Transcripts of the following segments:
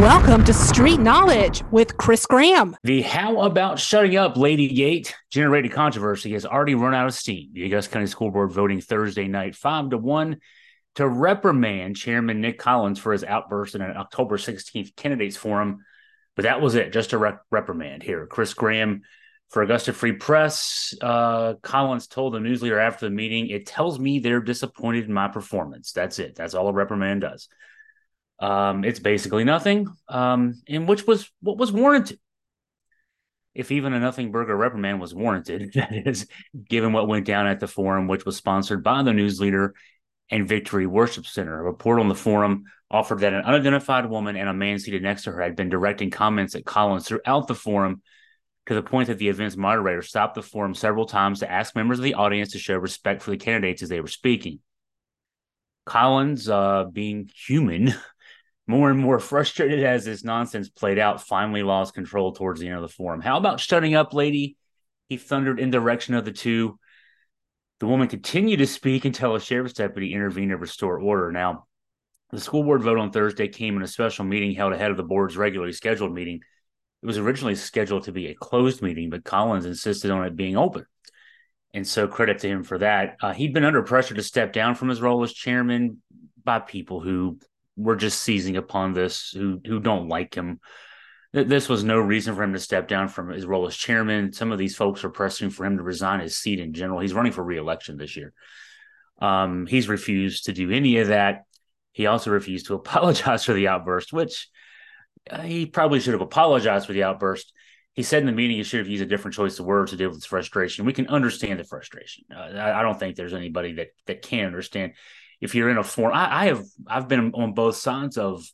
Welcome to Street Knowledge with Chris Graham. The How About Shutting Up Lady Gate generated controversy has already run out of steam. The Augusta County School Board voting Thursday night 5 to 1 to reprimand Chairman Nick Collins for his outburst in an October 16th candidates forum. But that was it, just a rep- reprimand here. Chris Graham for Augusta Free Press. Uh, Collins told the news leader after the meeting, It tells me they're disappointed in my performance. That's it. That's all a reprimand does. Um, it's basically nothing, um, in which was what was warranted. If even a nothing burger reprimand was warranted, that is, given what went down at the forum, which was sponsored by the news leader and Victory Worship Center. A report on the forum offered that an unidentified woman and a man seated next to her had been directing comments at Collins throughout the forum to the point that the event's moderator stopped the forum several times to ask members of the audience to show respect for the candidates as they were speaking. Collins, uh, being human, more and more frustrated as this nonsense played out, finally lost control towards the end of the forum. How about shutting up, lady? He thundered in the direction of the two. The woman continued to speak until a sheriff's deputy intervened to restore order. Now, the school board vote on Thursday came in a special meeting held ahead of the board's regularly scheduled meeting. It was originally scheduled to be a closed meeting, but Collins insisted on it being open. And so, credit to him for that. Uh, he'd been under pressure to step down from his role as chairman by people who were just seizing upon this who who don't like him. This was no reason for him to step down from his role as chairman. Some of these folks are pressing for him to resign his seat in general. He's running for reelection this year. Um, he's refused to do any of that. He also refused to apologize for the outburst, which uh, he probably should have apologized for the outburst. He said in the meeting he should have used a different choice of words to deal with his frustration. We can understand the frustration. Uh, I, I, don't think there's anybody that that can understand if you're in a forum, I, I have I've been on both sides of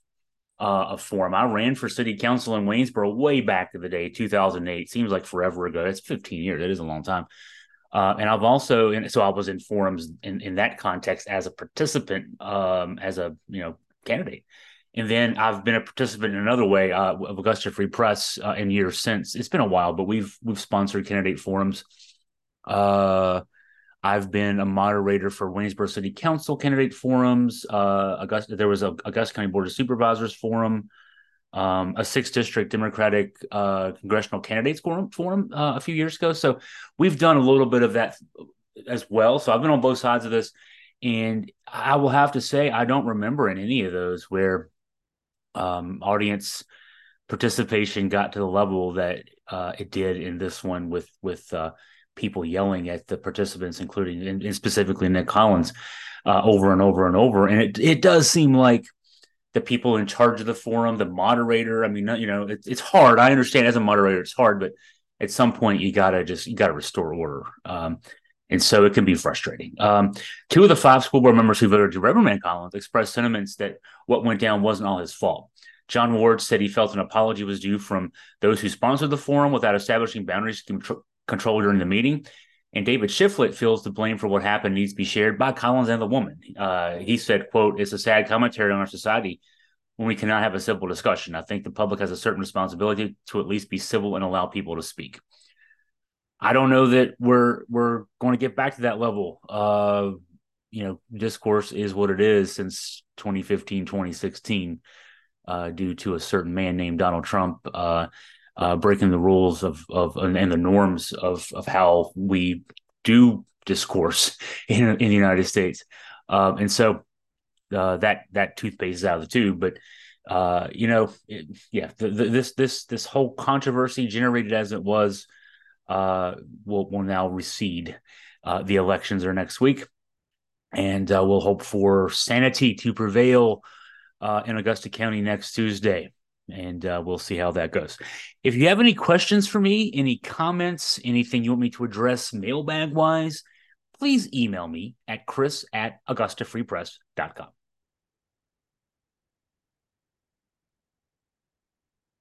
uh, a forum. I ran for city council in Waynesboro way back in the day, 2008. Seems like forever ago. It's 15 years. It is a long time. Uh, and I've also, and so I was in forums in, in that context as a participant, um, as a you know candidate, and then I've been a participant in another way uh, of Augusta Free Press uh, in years since. It's been a while, but we've we've sponsored candidate forums. Uh, I've been a moderator for Waynesboro City Council candidate forums. Uh, there was a Augusta County Board of Supervisors forum, um, a sixth district Democratic uh, congressional candidates forum, forum uh, a few years ago. So we've done a little bit of that as well. So I've been on both sides of this, and I will have to say I don't remember in any of those where um, audience participation got to the level that uh, it did in this one with with uh, people yelling at the participants, including and, specifically Nick Collins, uh, over and over and over. And it it does seem like the people in charge of the forum, the moderator. I mean, you know, it, it's hard. I understand as a moderator, it's hard, but at some point you gotta just you gotta restore order. Um, and so it can be frustrating. Um, two of the five school board members who voted to reprimand Collins expressed sentiments that what went down wasn't all his fault. John Ward said he felt an apology was due from those who sponsored the forum without establishing boundaries to control during the meeting. And David Shiflett feels the blame for what happened needs to be shared by Collins and the woman. Uh, he said, quote, it's a sad commentary on our society when we cannot have a civil discussion. I think the public has a certain responsibility to at least be civil and allow people to speak. I don't know that we're we're going to get back to that level. Uh, you know, discourse is what it is since 2015, 2016, uh, due to a certain man named Donald Trump. Uh, uh, breaking the rules of of and the norms of of how we do discourse in in the United States, um, and so uh, that that toothpaste is out of the tube. But uh, you know, it, yeah, the, the, this this this whole controversy generated as it was uh, will will now recede. Uh, the elections are next week, and uh, we'll hope for sanity to prevail in Augusta County next Tuesday and uh, we'll see how that goes. If you have any questions for me, any comments, anything you want me to address mailbag wise, please email me at chris at augustafreepress.com.